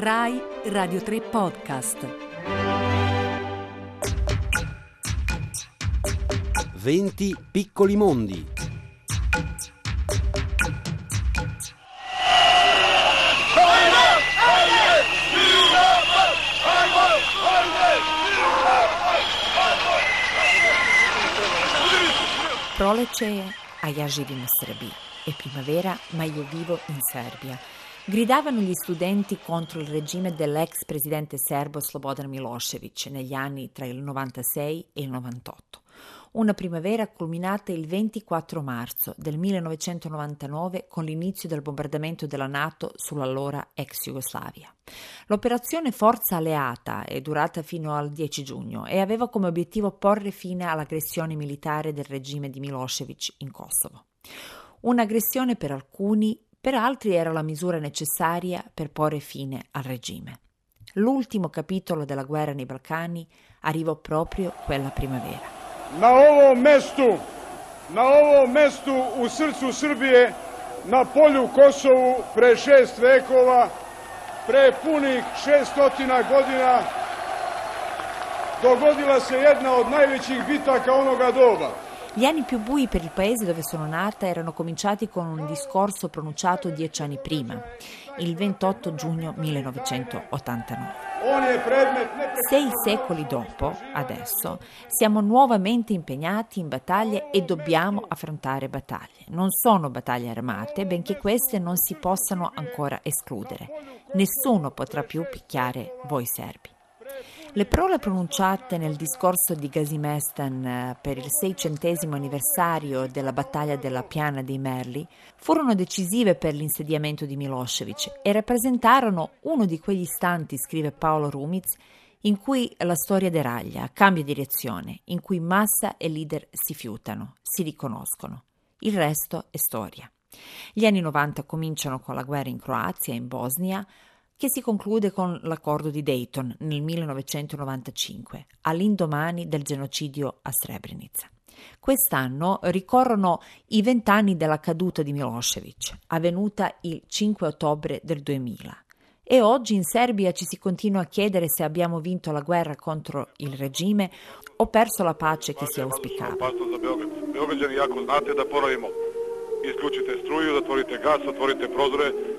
Rai Radio 3 Podcast. 20 piccoli mondi. Proleće je, a ja živim u Srbiji. È primavera, ma io vivo in Serbia. Gridavano gli studenti contro il regime dell'ex presidente serbo Slobodan Milosevic negli anni tra il 96 e il 98. Una primavera culminata il 24 marzo del 1999 con l'inizio del bombardamento della Nato sull'allora ex Jugoslavia. L'operazione Forza Alleata è durata fino al 10 giugno e aveva come obiettivo porre fine all'aggressione militare del regime di Milosevic in Kosovo. Un'aggressione per alcuni per altri era la misura necessaria per porre fine al regime. L'ultimo capitolo della guerra nei Balcani arrivò proprio quella primavera. Na ovom mestu, na ovom mestu u srcu Srbije, na polju Kosovu, pre šest vekova, pre punih 600 godina, dogodila se jedna od najvećih bitaka onoga doba. Gli anni più bui per il paese dove sono nata erano cominciati con un discorso pronunciato dieci anni prima, il 28 giugno 1989. Sei secoli dopo, adesso, siamo nuovamente impegnati in battaglie e dobbiamo affrontare battaglie. Non sono battaglie armate, benché queste non si possano ancora escludere. Nessuno potrà più picchiare voi serbi. Le parole pronunciate nel discorso di Gasimestan eh, per il seicentesimo anniversario della battaglia della Piana dei Merli furono decisive per l'insediamento di Milosevic e rappresentarono uno di quegli istanti, scrive Paolo Rumiz, in cui la storia deraglia, cambia direzione, in cui massa e leader si fiutano, si riconoscono. Il resto è storia. Gli anni 90 cominciano con la guerra in Croazia e in Bosnia, che si conclude con l'accordo di Dayton nel 1995, all'indomani del genocidio a Srebrenica. Quest'anno ricorrono i vent'anni della caduta di Milosevic, avvenuta il 5 ottobre del 2000. E oggi in Serbia ci si continua a chiedere se abbiamo vinto la guerra contro il regime o perso la pace che si auspicava. Beograđani prozore,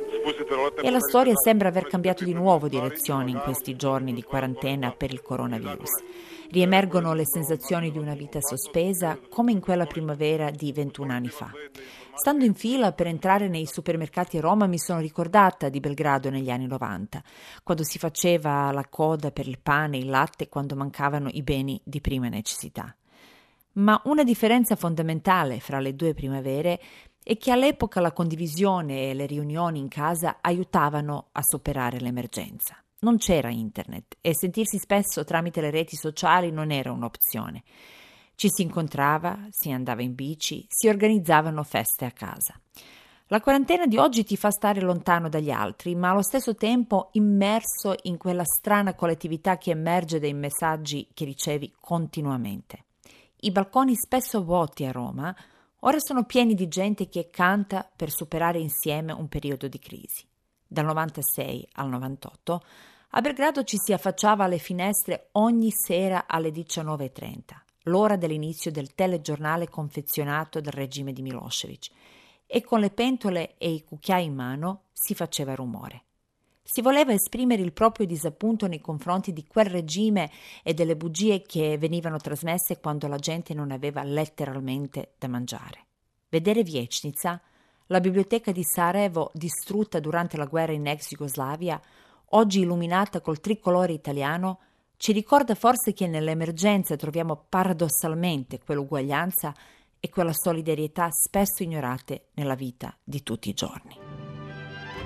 e la storia sembra aver cambiato di nuovo direzione in questi giorni di quarantena per il coronavirus. Riemergono le sensazioni di una vita sospesa come in quella primavera di 21 anni fa. Stando in fila per entrare nei supermercati a Roma mi sono ricordata di Belgrado negli anni 90, quando si faceva la coda per il pane e il latte quando mancavano i beni di prima necessità. Ma una differenza fondamentale fra le due primavere è che all'epoca la condivisione e le riunioni in casa aiutavano a superare l'emergenza. Non c'era internet e sentirsi spesso tramite le reti sociali non era un'opzione. Ci si incontrava, si andava in bici, si organizzavano feste a casa. La quarantena di oggi ti fa stare lontano dagli altri, ma allo stesso tempo immerso in quella strana collettività che emerge dai messaggi che ricevi continuamente. I balconi spesso vuoti a Roma ora sono pieni di gente che canta per superare insieme un periodo di crisi. Dal 96 al 98 a Belgrado ci si affacciava alle finestre ogni sera alle 19.30, l'ora dell'inizio del telegiornale confezionato dal regime di Milosevic, e con le pentole e i cucchiai in mano si faceva rumore. Si voleva esprimere il proprio disappunto nei confronti di quel regime e delle bugie che venivano trasmesse quando la gente non aveva letteralmente da mangiare. Vedere Viecnica, la biblioteca di Sarajevo distrutta durante la guerra in ex Jugoslavia, oggi illuminata col tricolore italiano, ci ricorda forse che nell'emergenza troviamo paradossalmente quell'uguaglianza e quella solidarietà spesso ignorate nella vita di tutti i giorni.